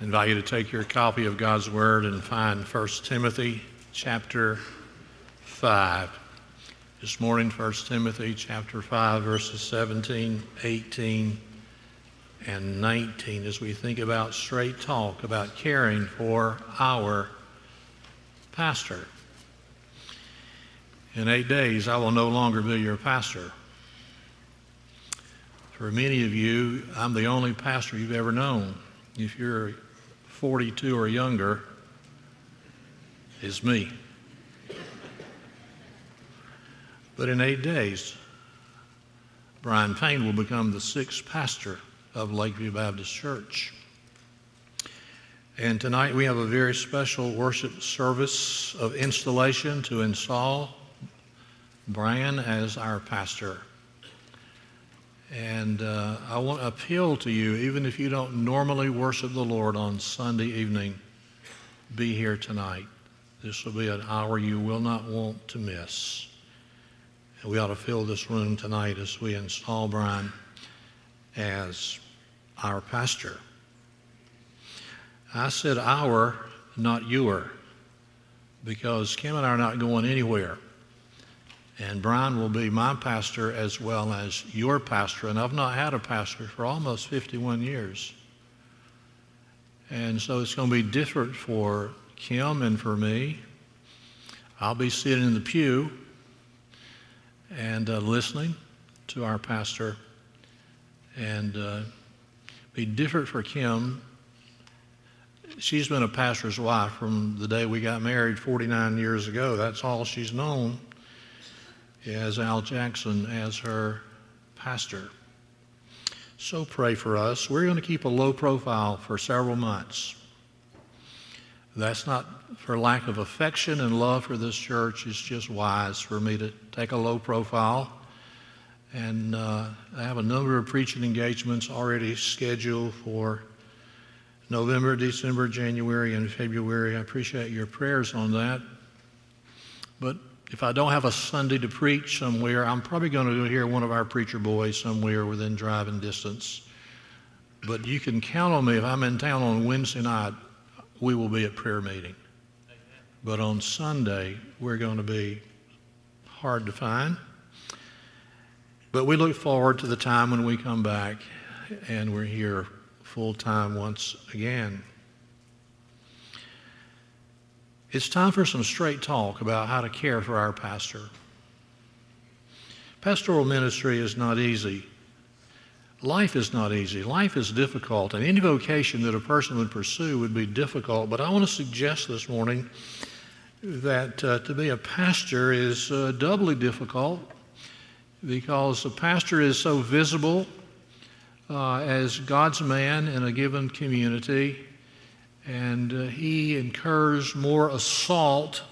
I invite you to take your copy of God's Word and find 1 Timothy chapter 5. This morning, 1 Timothy chapter 5, verses 17, 18, and 19, as we think about straight talk about caring for our pastor. In eight days, I will no longer be your pastor. For many of you, I'm the only pastor you've ever known. If you're 42 or younger, is me. But in eight days, Brian Payne will become the sixth pastor of Lakeview Baptist Church. And tonight we have a very special worship service of installation to install Brian as our pastor. And uh, I want to appeal to you, even if you don't normally worship the Lord on Sunday evening, be here tonight. This will be an hour you will not want to miss. And we ought to fill this room tonight as we install Brian as our pastor. I said our, not your, because Kim and I are not going anywhere. And Brian will be my pastor as well as your pastor. And I've not had a pastor for almost 51 years. And so it's going to be different for Kim and for me. I'll be sitting in the pew and uh, listening to our pastor. And uh, be different for Kim. She's been a pastor's wife from the day we got married 49 years ago. That's all she's known as Al Jackson as her pastor. So pray for us. We're going to keep a low profile for several months. That's not for lack of affection and love for this church. It's just wise for me to take a low profile. And uh, I have a number of preaching engagements already scheduled for November, December, January, and February. I appreciate your prayers on that. But if I don't have a Sunday to preach somewhere, I'm probably going to hear one of our preacher boys somewhere within driving distance. But you can count on me. If I'm in town on Wednesday night, we will be at prayer meeting. But on Sunday, we're going to be hard to find. But we look forward to the time when we come back and we're here full time once again. It's time for some straight talk about how to care for our pastor. Pastoral ministry is not easy. Life is not easy. Life is difficult, and any vocation that a person would pursue would be difficult. But I want to suggest this morning that uh, to be a pastor is uh, doubly difficult because a pastor is so visible uh, as God's man in a given community and uh, he incurs more assault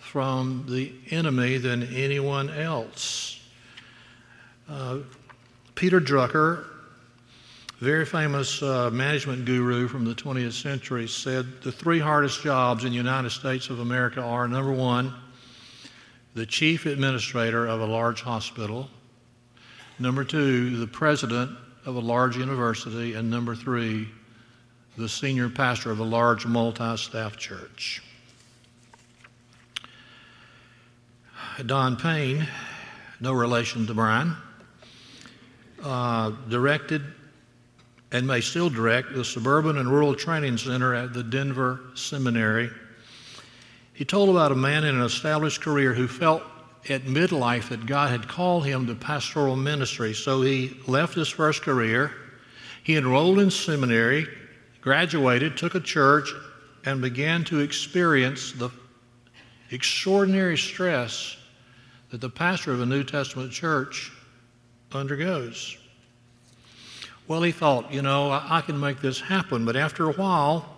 from the enemy than anyone else. Uh, Peter Drucker, very famous uh, management guru from the 20th century, said the three hardest jobs in the United States of America are number one, the chief administrator of a large hospital, number two, the president of a large university, and number three, the senior pastor of a large multi staff church. Don Payne, no relation to Brian, uh, directed and may still direct the Suburban and Rural Training Center at the Denver Seminary. He told about a man in an established career who felt at midlife that God had called him to pastoral ministry. So he left his first career. He enrolled in seminary, graduated, took a church, and began to experience the extraordinary stress that the pastor of a New Testament church undergoes. Well, he thought, you know, I, I can make this happen. But after a while,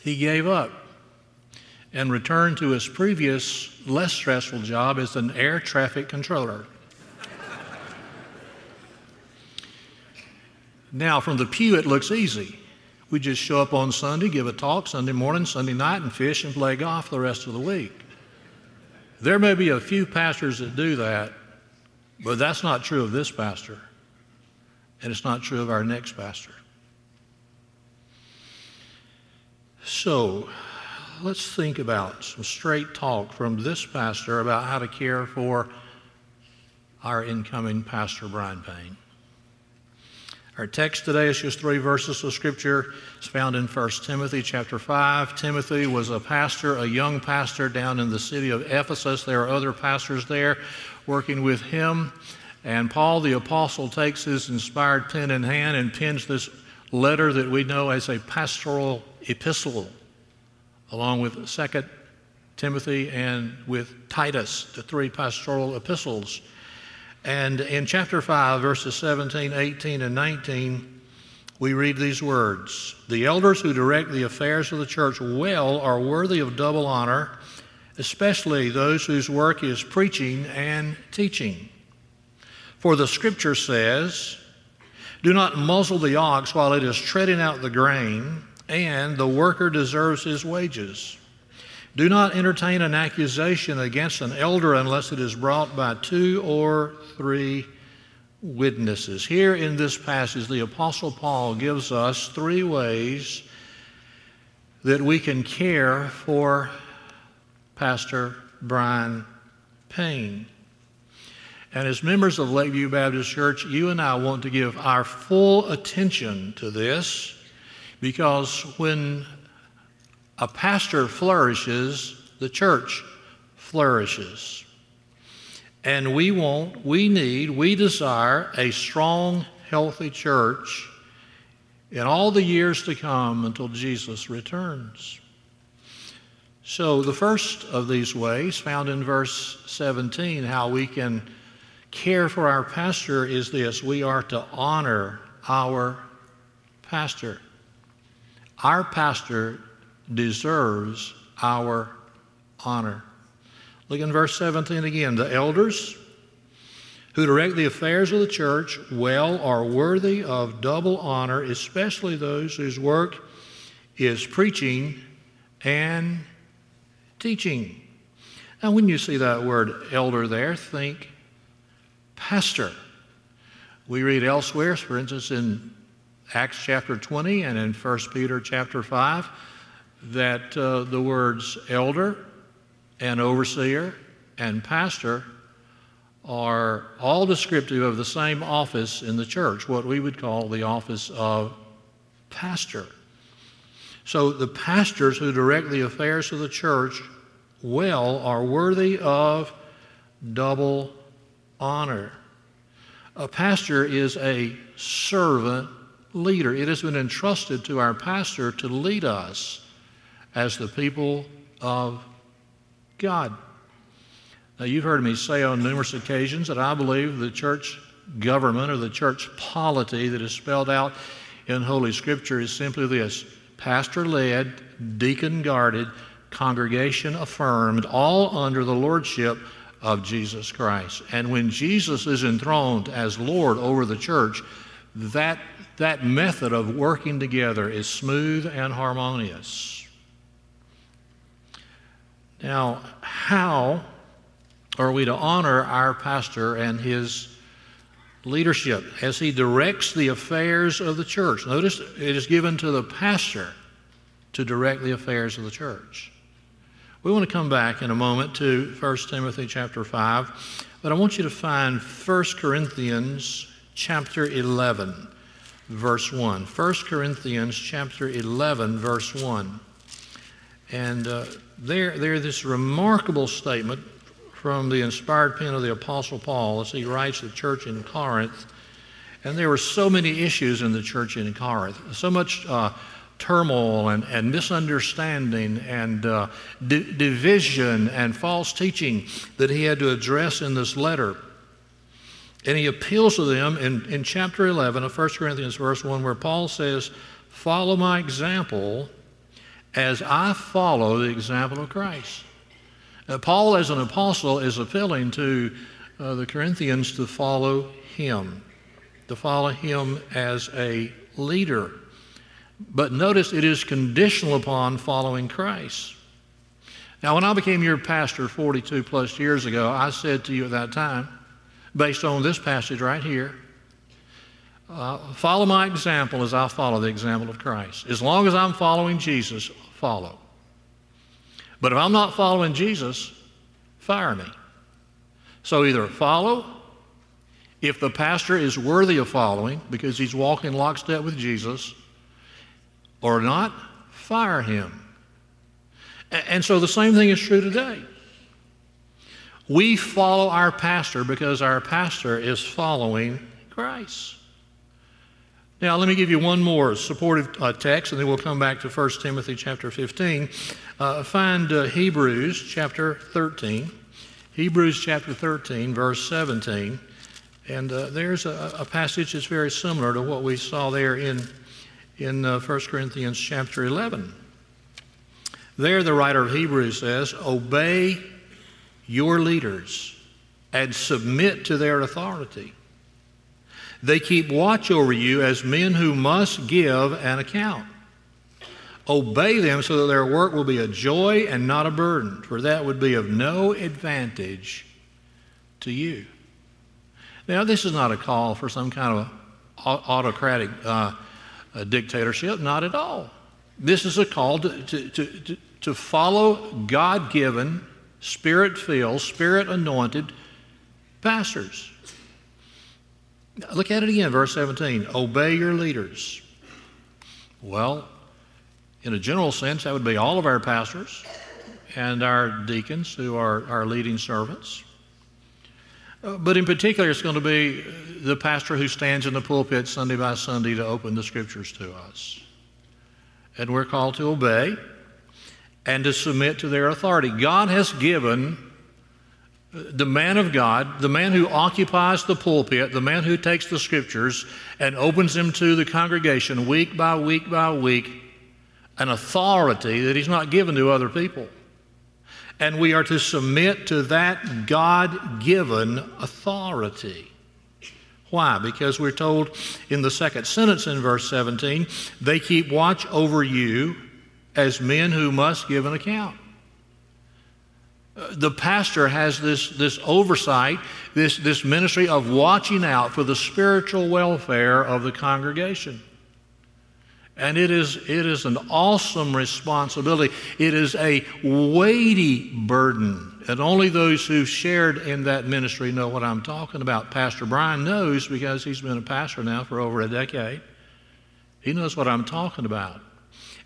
he gave up and returned to his previous, less stressful job as an air traffic controller. now, from the pew, it looks easy. We just show up on Sunday, give a talk Sunday morning, Sunday night, and fish and play golf the rest of the week. There may be a few pastors that do that, but that's not true of this pastor, and it's not true of our next pastor. So, let's think about some straight talk from this pastor about how to care for our incoming pastor, Brian Payne. Our text today is just three verses of scripture. It's found in 1 Timothy chapter 5. Timothy was a pastor, a young pastor down in the city of Ephesus. There are other pastors there working with him. And Paul the apostle takes his inspired pen in hand and pens this letter that we know as a pastoral epistle, along with 2 Timothy and with Titus, the three pastoral epistles. And in chapter 5, verses 17, 18, and 19, we read these words The elders who direct the affairs of the church well are worthy of double honor, especially those whose work is preaching and teaching. For the scripture says, Do not muzzle the ox while it is treading out the grain, and the worker deserves his wages. Do not entertain an accusation against an elder unless it is brought by two or three witnesses. Here in this passage, the Apostle Paul gives us three ways that we can care for Pastor Brian Payne. And as members of Lakeview Baptist Church, you and I want to give our full attention to this because when a pastor flourishes, the church flourishes. And we want, we need, we desire a strong, healthy church in all the years to come until Jesus returns. So, the first of these ways, found in verse 17, how we can care for our pastor is this we are to honor our pastor. Our pastor deserves our honor. Look in verse 17 again. The elders who direct the affairs of the church well are worthy of double honor, especially those whose work is preaching and teaching. Now, when you see that word elder there, think pastor. We read elsewhere, for instance, in Acts chapter 20 and in 1 Peter chapter 5, that uh, the words elder and overseer and pastor are all descriptive of the same office in the church, what we would call the office of pastor. So the pastors who direct the affairs of the church well are worthy of double honor. A pastor is a servant leader. It has been entrusted to our pastor to lead us as the people of God. Now, you've heard me say on numerous occasions that I believe the church government or the church polity that is spelled out in Holy Scripture is simply this pastor led, deacon guarded, congregation affirmed, all under the lordship of Jesus Christ. And when Jesus is enthroned as Lord over the church, that, that method of working together is smooth and harmonious. Now, how are we to honor our pastor and his leadership as he directs the affairs of the church? Notice it is given to the pastor to direct the affairs of the church. We want to come back in a moment to 1 Timothy chapter 5, but I want you to find 1 Corinthians chapter 11 verse 1. 1 Corinthians chapter 11 verse 1. And uh, there, there this remarkable statement from the inspired pen of the Apostle Paul as he writes the church in Corinth. And there were so many issues in the church in Corinth, so much uh, turmoil and, and, misunderstanding and uh, di- division and false teaching that he had to address in this letter. And he appeals to them in, in chapter 11 of 1 Corinthians, verse 1, where Paul says, Follow my example as I follow the example of Christ. Uh, Paul, as an apostle, is appealing to uh, the Corinthians to follow him, to follow him as a leader. But notice it is conditional upon following Christ. Now, when I became your pastor 42 plus years ago, I said to you at that time, based on this passage right here, uh, follow my example as I follow the example of Christ. As long as I'm following Jesus, follow. But if I'm not following Jesus, fire me. So either follow, if the pastor is worthy of following because he's walking lockstep with Jesus, or not, fire him. And so the same thing is true today. We follow our pastor because our pastor is following Christ. Now, let me give you one more supportive uh, text, and then we'll come back to 1 Timothy chapter 15. Uh, find uh, Hebrews chapter 13. Hebrews chapter 13, verse 17. And uh, there's a, a, passage that's very similar to what we saw there in, in 1 uh, Corinthians chapter 11. There, the writer of Hebrews says, Obey your leaders and submit to their authority they keep watch over you as men who must give an account. Obey them so that their work will be a joy and not a burden, for that would be of no advantage to you. Now, this is not a call for some kind of autocratic uh, dictatorship, not at all. This is a call to, to, to, to follow God given, spirit filled, spirit anointed pastors. Look at it again, verse 17. Obey your leaders. Well, in a general sense, that would be all of our pastors and our deacons who are our leading servants. Uh, but in particular, it's going to be the pastor who stands in the pulpit Sunday by Sunday to open the scriptures to us. And we're called to obey and to submit to their authority. God has given the man of God, the man who occupies the pulpit, the man who takes the scriptures and opens them to the congregation week by week by week, an authority that he's not given to other people. And we are to submit to that God given authority. Why? Because we're told in the second sentence in verse 17, they keep watch over you as men who must give an account the pastor has this, this oversight, this, this ministry of watching out for the spiritual welfare of the congregation. And it is, it is an awesome responsibility. It is a weighty burden. And only those who've shared in that ministry know what I'm talking about. Pastor Brian knows because he's been a pastor now for over a decade. He knows what I'm talking about.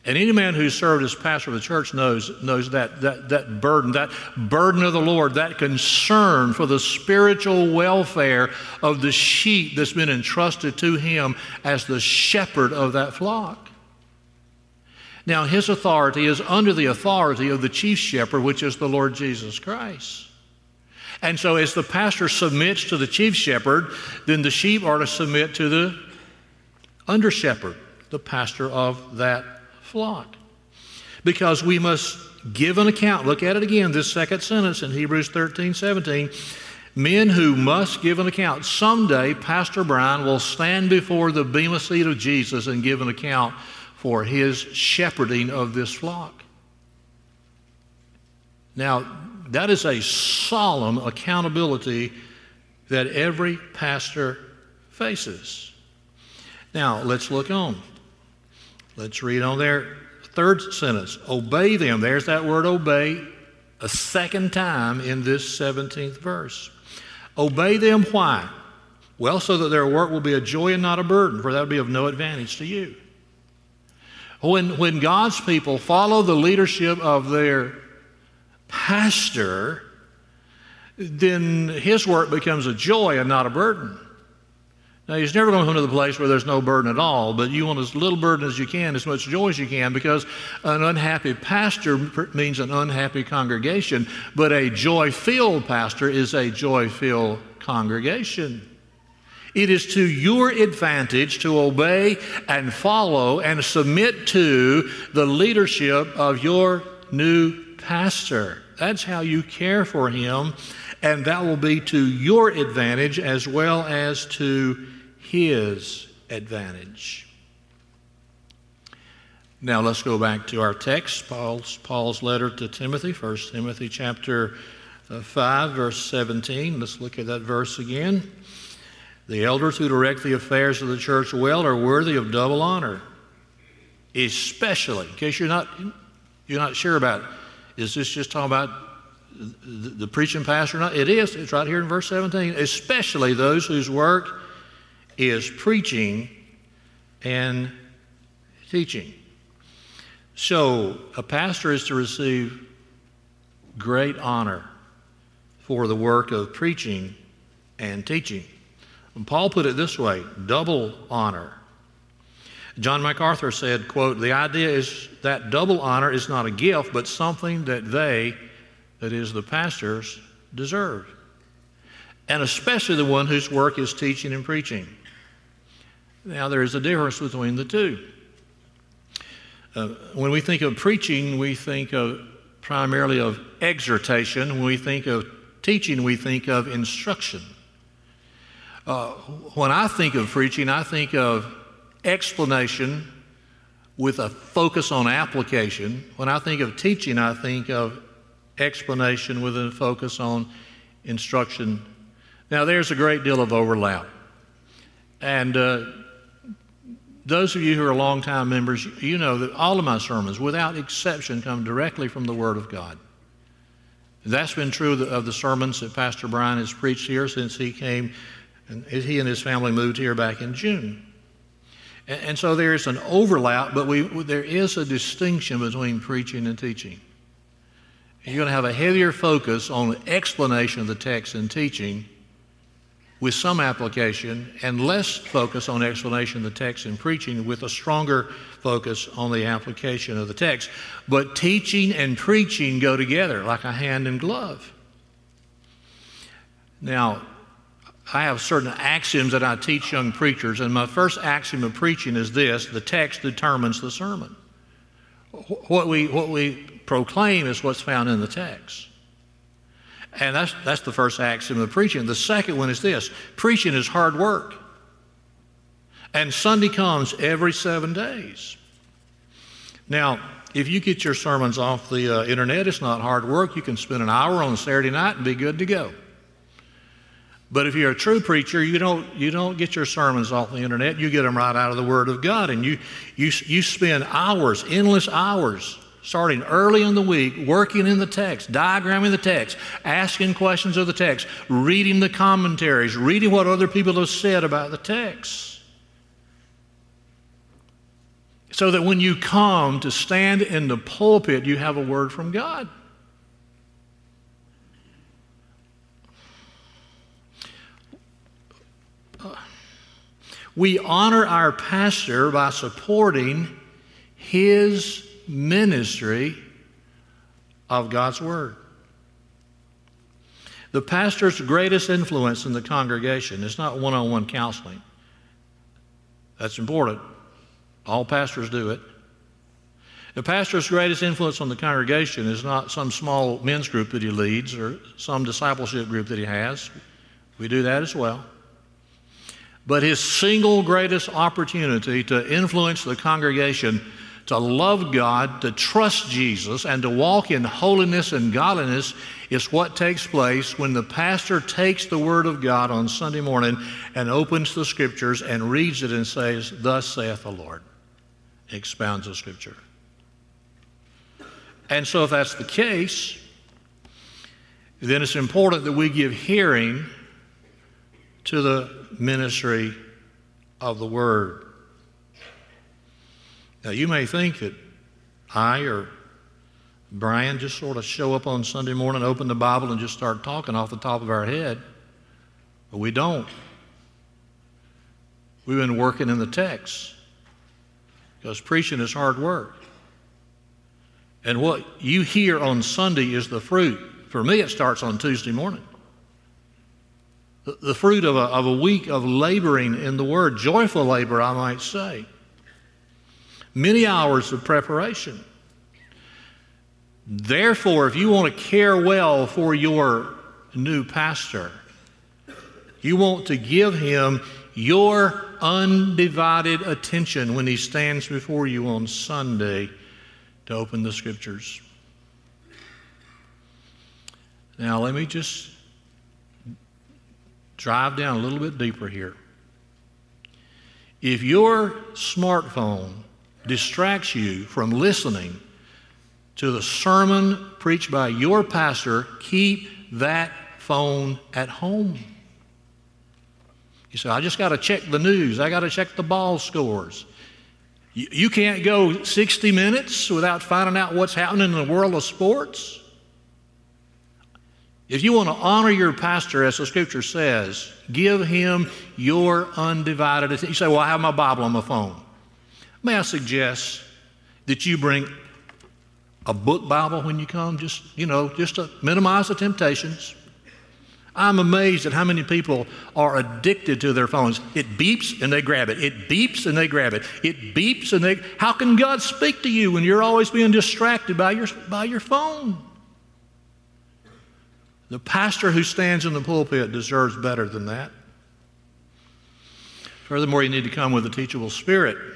And any man who's served as pastor of the church knows, knows that, that, that burden, that burden of the Lord, that concern for the spiritual welfare of the sheep that's been entrusted to him as the shepherd of that flock. Now, his authority is under the authority of the chief shepherd, which is the Lord Jesus Christ. And so, as the pastor submits to the chief shepherd, then the sheep are to submit to the under shepherd, the pastor of that flock. Because we must give an account. Look at it again, this second sentence in Hebrews 13 17. Men who must give an account. Someday, Pastor Brian will stand before the Bema seat of Jesus and give an account for his shepherding of this flock. Now, that is a solemn accountability that every pastor faces. Now, let's look on. Let's read on there. Third sentence obey them. There's that word obey a second time in this 17th verse. Obey them why? Well, so that their work will be a joy and not a burden, for that would be of no advantage to you. When, when God's people follow the leadership of their pastor, then his work becomes a joy and not a burden. Now, he's never going to come to the place where there's no burden at all, but you want as little burden as you can, as much joy as you can, because an unhappy pastor means an unhappy congregation, but a joy filled pastor is a joy filled congregation. It is to your advantage to obey and follow and submit to the leadership of your new pastor. That's how you care for him, and that will be to your advantage as well as to his advantage. Now let's go back to our text, Paul's, Paul's letter to Timothy, 1 Timothy chapter uh, 5, verse 17. Let's look at that verse again. The elders who direct the affairs of the church well are worthy of double honor, especially, in case you're not You're not sure about is this just talking about the, the preaching pastor? Or Not? It is. It's right here in verse 17. Especially those whose work is preaching and teaching. So a pastor is to receive great honor for the work of preaching and teaching. And Paul put it this way double honor. John MacArthur said, quote, the idea is that double honor is not a gift, but something that they, that is the pastors, deserve. And especially the one whose work is teaching and preaching. Now, there is a difference between the two. Uh, when we think of preaching, we think of primarily of exhortation. When we think of teaching, we think of instruction. Uh, when I think of preaching, I think of explanation with a focus on application. When I think of teaching, I think of explanation with a focus on instruction. Now, there's a great deal of overlap. And uh, those of you who are longtime members, you know that all of my sermons, without exception, come directly from the Word of God. That's been true of the, sermons that Pastor Brian has preached here since he came, and he and his family moved here back in June. And, so there's an overlap, but we, there is a distinction between preaching and teaching. You're going to have a heavier focus on explanation of the text and teaching with some application and less focus on explanation of the text and preaching with a stronger focus on the application of the text. But teaching and preaching go together like a hand and glove. Now, I have certain axioms that I teach young preachers, and my first axiom of preaching is this the text determines the sermon. What we, what we proclaim is what's found in the text. And that's, that's the first axiom of preaching. The second one is this preaching is hard work. And Sunday comes every seven days. Now, if you get your sermons off the uh, internet, it's not hard work. You can spend an hour on Saturday night and be good to go. But if you're a true preacher, you don't, you don't get your sermons off the internet. You get them right out of the Word of God. And you, you, you spend hours, endless hours, starting early in the week, working in the text, diagramming the text, asking questions of the text, reading the commentaries, reading what other people have said about the text. So that when you come to stand in the pulpit, you have a word from God. We honor our pastor by supporting his ministry of God's Word. The pastor's greatest influence in the congregation is not one on one counseling. That's important. All pastors do it. The pastor's greatest influence on the congregation is not some small men's group that he leads or some discipleship group that he has. We do that as well. But his single greatest opportunity to influence the congregation to love God, to trust Jesus, and to walk in holiness and godliness is what takes place when the pastor takes the Word of God on Sunday morning and opens the Scriptures and reads it and says, Thus saith the Lord, expounds the Scripture. And so, if that's the case, then it's important that we give hearing to the ministry of the Word. Now, you may think that I or Brian just sort of show up on Sunday morning, open the Bible, and just start talking off the top of our head, but we don't. We've been working in the text because preaching is hard work. And what you hear on Sunday is the fruit. For me, it starts on Tuesday morning. The, the fruit of a, of a week of laboring in the Word, joyful labor, I might say many hours of preparation. Therefore, if you want to care well for your new pastor, you want to give him your undivided attention when he stands before you on Sunday to open the scriptures. Now, let me just drive down a little bit deeper here. If your smartphone distracts you from listening to the sermon preached by your pastor, keep that phone at home. You say, I just got to check the news. I got to check the ball scores. You, you can't go 60 minutes without finding out what's happening in the world of sports. If you want to honor your pastor, as the scripture says, give him your undivided attention. You say, Well, I have my Bible on my phone. May I suggest that you bring a book Bible when you come, just, you know, just to minimize the temptations. I'm amazed at how many people are addicted to their phones. It beeps and they grab it. It beeps and they grab it. It beeps and they. How can God speak to you when you're always being distracted by your, by your phone? The pastor who stands in the pulpit deserves better than that. Furthermore, you need to come with a teachable spirit.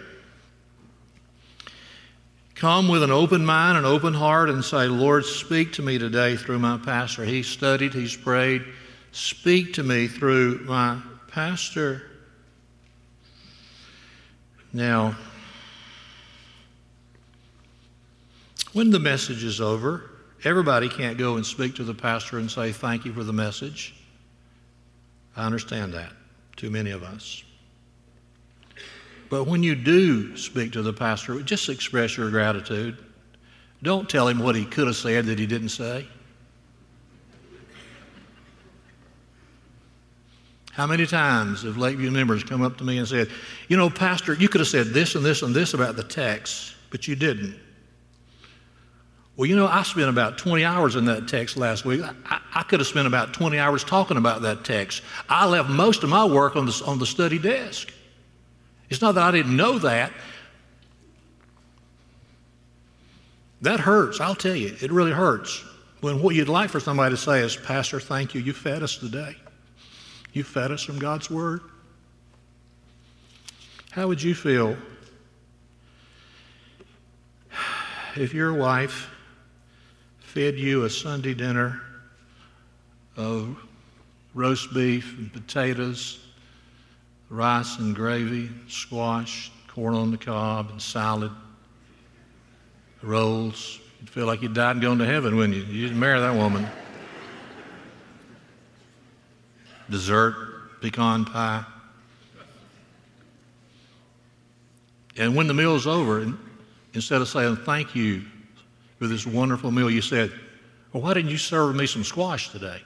Come with an open mind, an open heart, and say, Lord, speak to me today through my pastor. He's studied, he's prayed. Speak to me through my pastor. Now, when the message is over, Everybody can't go and speak to the pastor and say, Thank you for the message. I understand that. Too many of us. But when you do speak to the pastor, just express your gratitude. Don't tell him what he could have said that he didn't say. How many times have Lakeview members come up to me and said, You know, Pastor, you could have said this and this and this about the text, but you didn't. Well, you know, I spent about 20 hours in that text last week. I, I, could have spent about 20 hours talking about that text. I left most of my work on the, on the study desk. It's not that I didn't know that. That hurts, I'll tell you. It really hurts. When what you'd like for somebody to say is, Pastor, thank you. You fed us today. You fed us from God's Word. How would you feel if your wife fed you a Sunday dinner of roast beef and potatoes, rice and gravy, squash, corn on the cob, and salad, rolls. You'd feel like you died and gone to heaven, wouldn't you? You didn't marry that woman. Dessert, pecan pie. And when the meal's over, instead of saying thank you for this wonderful meal, you said, Well, why didn't you serve me some squash today?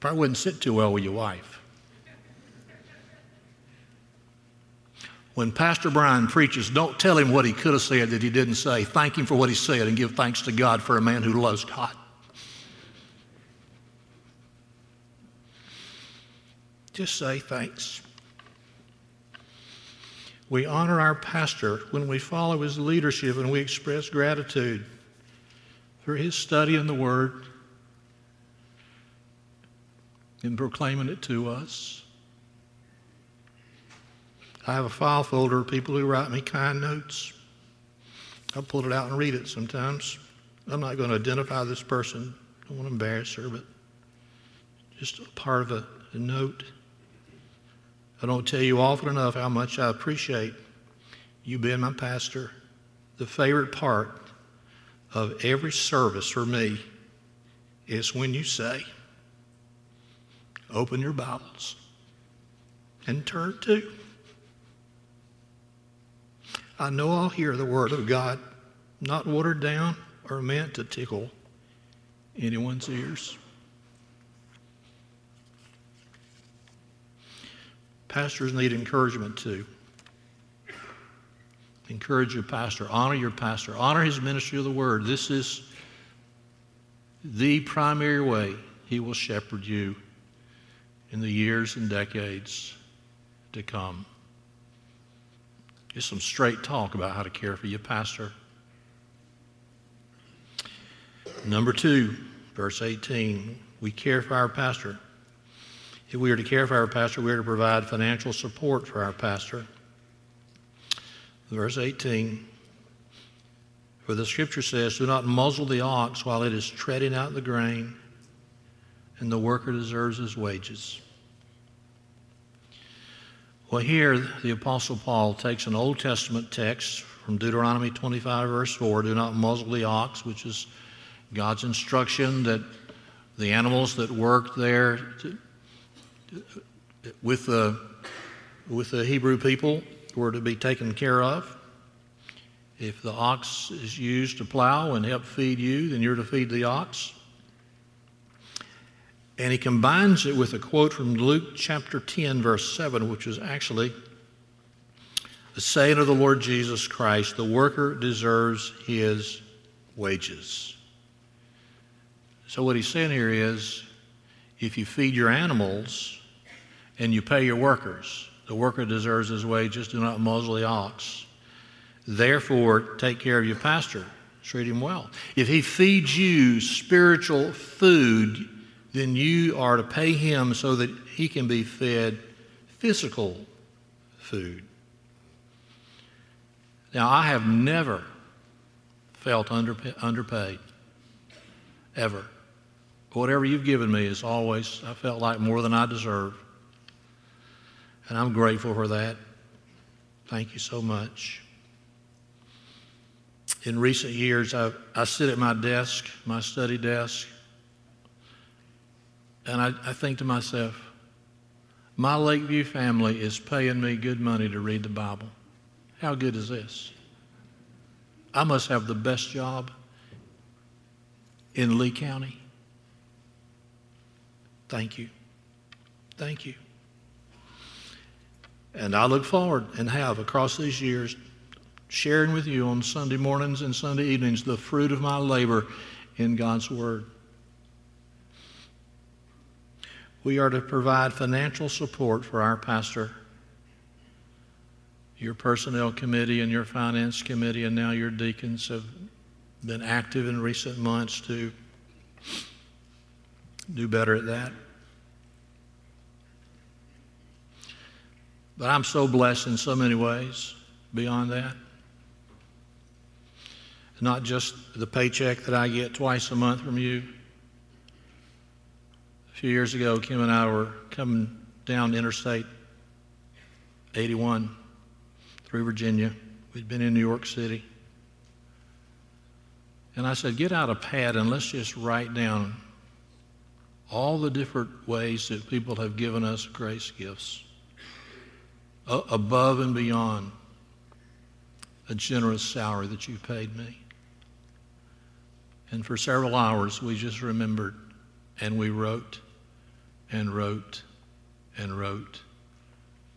Probably wouldn't sit too well with your wife. When Pastor Brian preaches, don't tell him what he could have said that he didn't say. Thank him for what he said and give thanks to God for a man who loves God. Just say thanks. We honor our pastor when we follow his leadership and we express gratitude for his study in the Word and proclaiming it to us. I have a file folder of people who write me kind notes. I'll pull it out and read it sometimes. I'm not going to identify this person. I don't want to embarrass her, but just a part of a, a note. I don't tell you often enough how much I appreciate you being my pastor. The favorite part of every service for me is when you say, Open your Bibles and turn to. I know I'll hear the Word of God, not watered down or meant to tickle anyone's ears. Pastors need encouragement too. Encourage your pastor, honor your pastor, honor his ministry of the word. This is the primary way he will shepherd you in the years and decades to come. Just some straight talk about how to care for your pastor. Number two, verse 18, we care for our pastor. If we are to care for our pastor, we are to provide financial support for our pastor. Verse 18 For the scripture says, Do not muzzle the ox while it is treading out the grain, and the worker deserves his wages. Well, here the Apostle Paul takes an Old Testament text from Deuteronomy 25, verse 4 do not muzzle the ox, which is God's instruction that the animals that worked there to, with, the, with the Hebrew people were to be taken care of. If the ox is used to plow and help feed you, then you're to feed the ox. And he combines it with a quote from Luke chapter 10, verse 7, which is actually the saying of the Lord Jesus Christ the worker deserves his wages. So, what he's saying here is if you feed your animals and you pay your workers, the worker deserves his wages. Do not muzzle the ox. Therefore, take care of your pastor. Treat him well. If he feeds you spiritual food, then you are to pay him so that he can be fed physical food. Now, I have never felt underpaid, ever. Whatever you've given me is always, I felt like more than I deserve. And I'm grateful for that. Thank you so much. In recent years, I, I sit at my desk, my study desk, and I, I think to myself, my Lakeview family is paying me good money to read the Bible. How good is this? I must have the best job in Lee County. Thank you. Thank you. And I look forward and have across these years sharing with you on Sunday mornings and Sunday evenings the fruit of my labor in God's Word. We are to provide financial support for our pastor your personnel committee and your finance committee, and now your deacons have been active in recent months to do better at that. But I'm so blessed in so many ways beyond that. Not just the paycheck that I get twice a month from you. A few years ago, Kim and I were coming down Interstate 81 through Virginia. We'd been in New York City. And I said, get out a pad and let's just write down all the different ways that people have given us grace gifts above and beyond a generous salary that you paid me. And for several hours, we just remembered and we wrote and wrote and wrote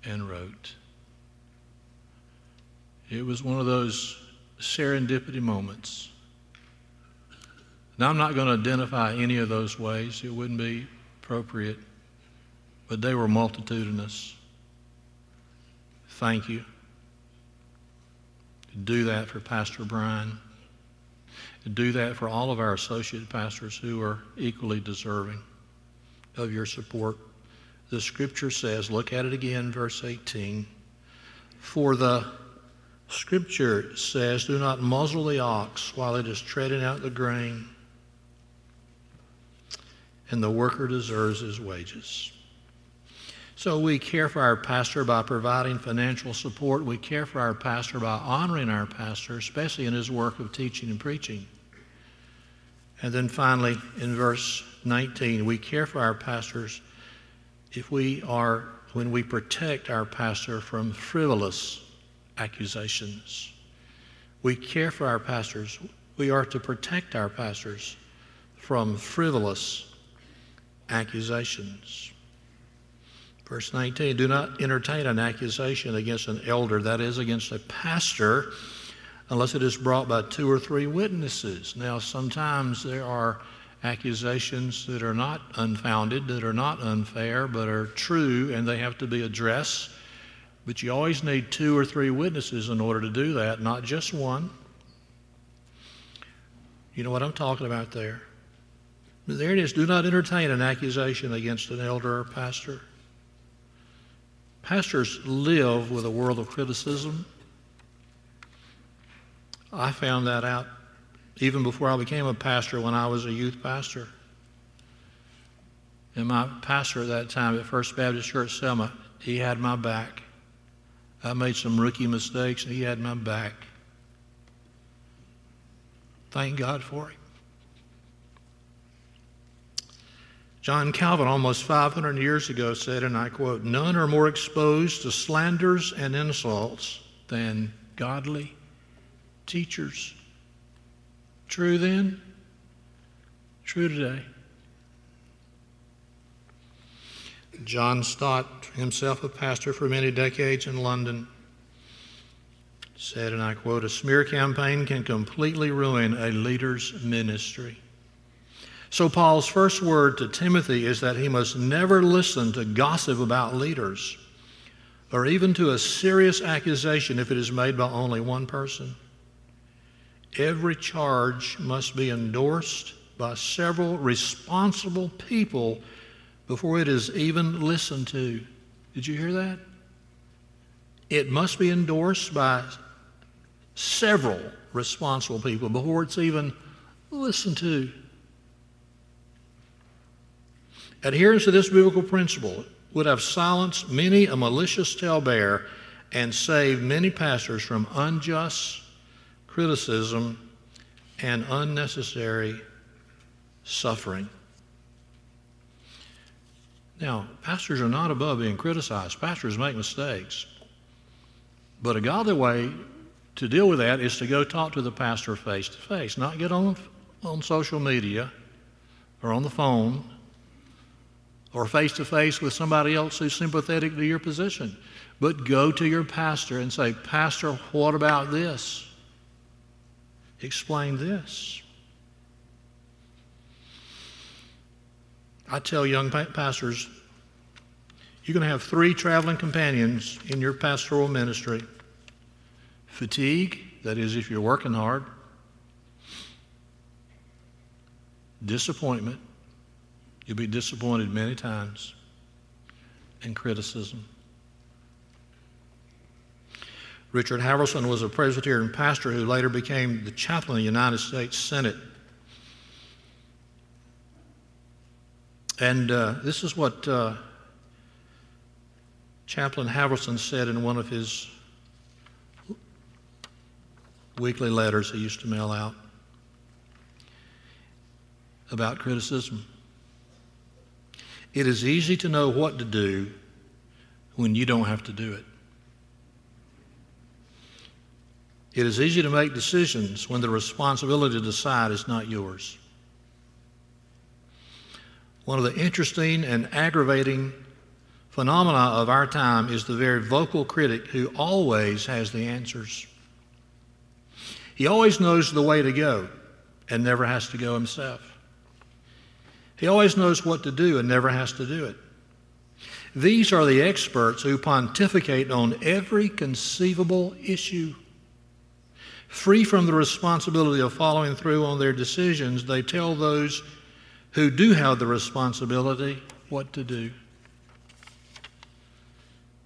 and wrote. It was one of those serendipity moments. Now, I'm not going to identify any of those ways, it wouldn't be appropriate, but they were multitudinous. Thank you. Do that for Pastor Brian. Do that for all of our associate pastors who are equally deserving of your support. The scripture says, look at it again, verse 18. For the Scripture says, Do not muzzle the ox while it is treading out the grain, and the worker deserves his wages. So we care for our pastor by providing financial support. We care for our pastor by honoring our pastor, especially in his work of teaching and preaching. And then finally, in verse 19, we care for our pastors if we are, when we protect our pastor from frivolous accusations. We care for our pastors. We are to protect our pastors from frivolous accusations. Verse 19 Do not entertain an accusation against an elder, that is, against a pastor, unless it is brought by two or three witnesses. Now, sometimes there are accusations that are not unfounded, that are not unfair, but are true, and they have to be addressed but you always need two or three witnesses in order to do that, not just one. You know what I'm talking about there? There it is. Do not entertain an accusation against an elder or pastor. Pastors live with a world of criticism. I found that out even before I became a pastor when I was a youth pastor. And my pastor at that time at First Baptist Church Selma, he had my back. I made some rookie mistakes, and he had my back. Thank God for it. John Calvin, almost 500 years ago, said, and I quote, None are more exposed to slanders and insults than godly teachers. True then, true today. John Stott, himself a pastor for many decades in London, said, and I quote, a smear campaign can completely ruin a leader's ministry. So, Paul's first word to Timothy is that he must never listen to gossip about leaders or even to a serious accusation if it is made by only one person. Every charge must be endorsed by several responsible people before it is even listened to. Did you hear that? It must be endorsed by several responsible people before it's even listened to. Adherence to this biblical principle would have silenced many a malicious talebearer and saved many pastors from unjust criticism and unnecessary suffering. Now, pastors are not above being criticized. Pastors make mistakes. But a godly way to deal with that is to go talk to the pastor face to face, not get on, on social media or on the phone or face to face with somebody else who's sympathetic to your position. But go to your pastor and say, Pastor, what about this? Explain this. I tell young pastors, you're going to have three traveling companions in your pastoral ministry fatigue, that is, if you're working hard, disappointment, You'll be disappointed many times and criticism. Richard Halverson was a Presbyterian pastor who later became the chaplain of the United States Senate. And uh, this is what uh, Chaplain Halverson said in one of his weekly letters he used to mail out about criticism. It is easy to know what to do when you don't have to do it. It is easy to make decisions when the responsibility to decide is not yours. One of the interesting and aggravating phenomena of our time is the very vocal critic who always has the answers. He always knows the way to go and never has to go himself. He always knows what to do and never has to do it. These are the experts who pontificate on every conceivable issue. Free from the responsibility of following through on their decisions, they tell those who do have the responsibility what to do.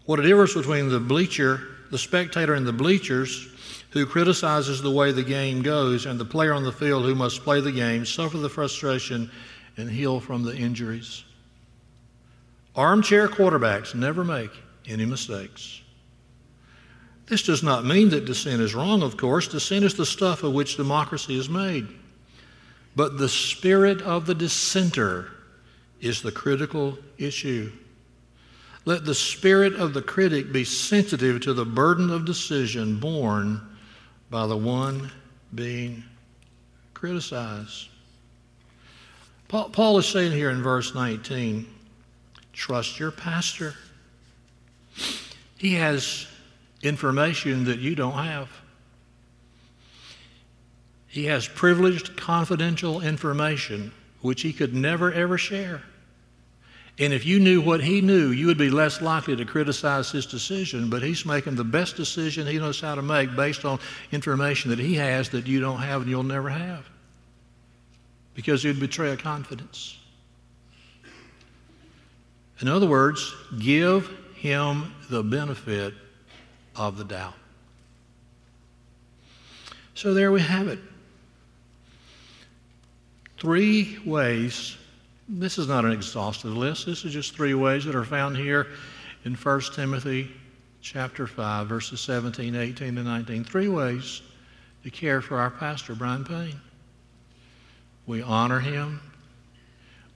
What a difference between the bleacher, the spectator in the bleachers, who criticizes the way the game goes, and the player on the field who must play the game, suffer the frustration, and heal from the injuries. Armchair quarterbacks never make any mistakes. This does not mean that dissent is wrong, of course. Dissent is the stuff of which democracy is made. But the spirit of the dissenter is the critical issue. Let the spirit of the critic be sensitive to the burden of decision borne by the one being criticized. Paul, is saying here in verse 19 trust your pastor. He has information that you don't have. He has privileged, confidential information which he could never, ever share. And if you knew what he knew, you would be less likely to criticize his decision. But he's making the best decision he knows how to make based on information that he has that you don't have and you'll never have because would betray a confidence. In other words, give him the benefit of the doubt. So there we have it. Three ways. This is not an exhaustive list. This is just three ways that are found here in 1 Timothy chapter 5, verses 17, 18, and 19. Three ways to care for our pastor, Brian Payne. We honor him.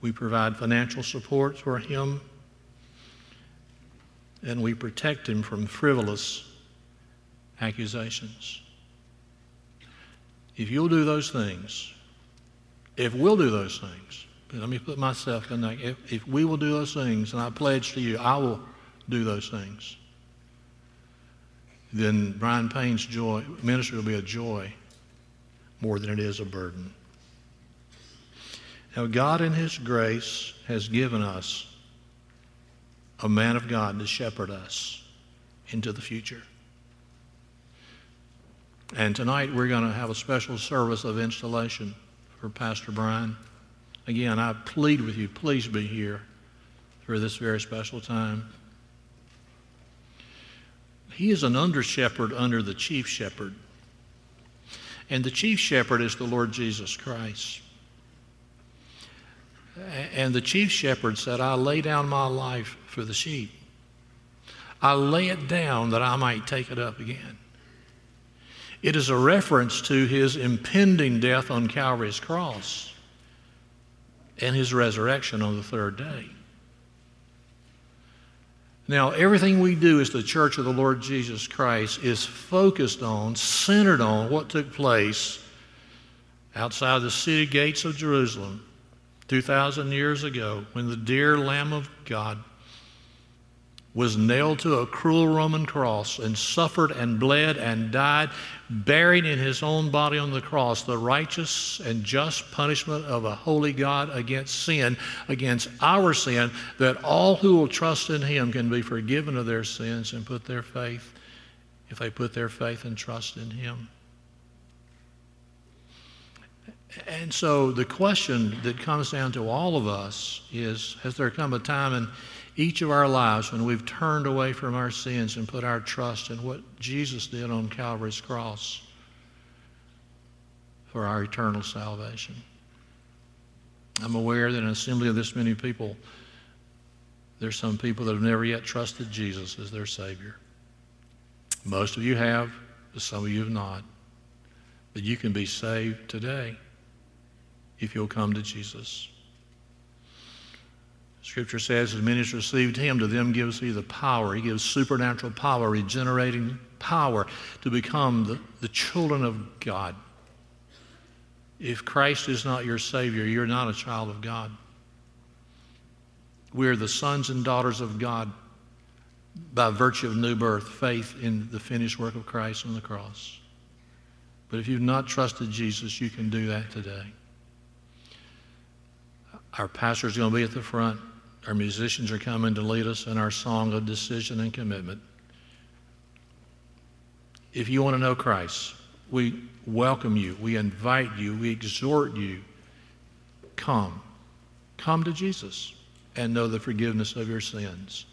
We provide financial support for him. And we protect him from frivolous accusations. If you'll do those things, if we'll do those things, let me put myself in that. If, if we will do those things, and I pledge to you, I will do those things, then Brian Payne's joy, ministry will be a joy more than it is a burden. Now, God in His grace has given us a man of God to shepherd us into the future. And tonight we're going to have a special service of installation for Pastor Brian. Again, I plead with you, please be here for this very special time. He is an under shepherd under the chief shepherd. And the chief shepherd is the Lord Jesus Christ. And the chief shepherd said, I lay down my life for the sheep. I lay it down that I might take it up again. It is a reference to his impending death on Calvary's cross and his resurrection on the third day. Now, everything we do as the church of the Lord Jesus Christ is focused on, centered on what took place outside the city gates of Jerusalem 2,000 years ago when the dear Lamb of God was nailed to a cruel Roman cross and suffered and bled and died, bearing in his own body on the cross the righteous and just punishment of a holy God against sin, against our sin, that all who will trust in him can be forgiven of their sins and put their faith, if they put their faith and trust in him. And so the question that comes down to all of us is Has there come a time in each of our lives when we've turned away from our sins and put our trust in what Jesus did on Calvary's cross for our eternal salvation? I'm aware that in an assembly of this many people, there's some people that have never yet trusted Jesus as their Savior. Most of you have, but some of you have not. But you can be saved today if you'll come to Jesus. Scripture says, as many as received him, to them gives he the power. He gives supernatural power, regenerating power to become the, the children of God. If Christ is not your Savior, you're not a child of God. We are the sons and daughters of God by virtue of new birth, faith in the finished work of Christ on the cross. But if you've not trusted Jesus, you can do that today. Our pastor is going to be at the front. Our musicians are coming to lead us in our song of decision and commitment. If you want to know Christ, we welcome you, we invite you, we exhort you. Come. Come to Jesus and know the forgiveness of your sins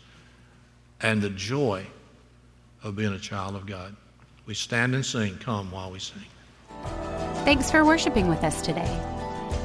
and the joy of being a child of God. We stand and sing. Come while we sing. Thanks for worshiping with us today.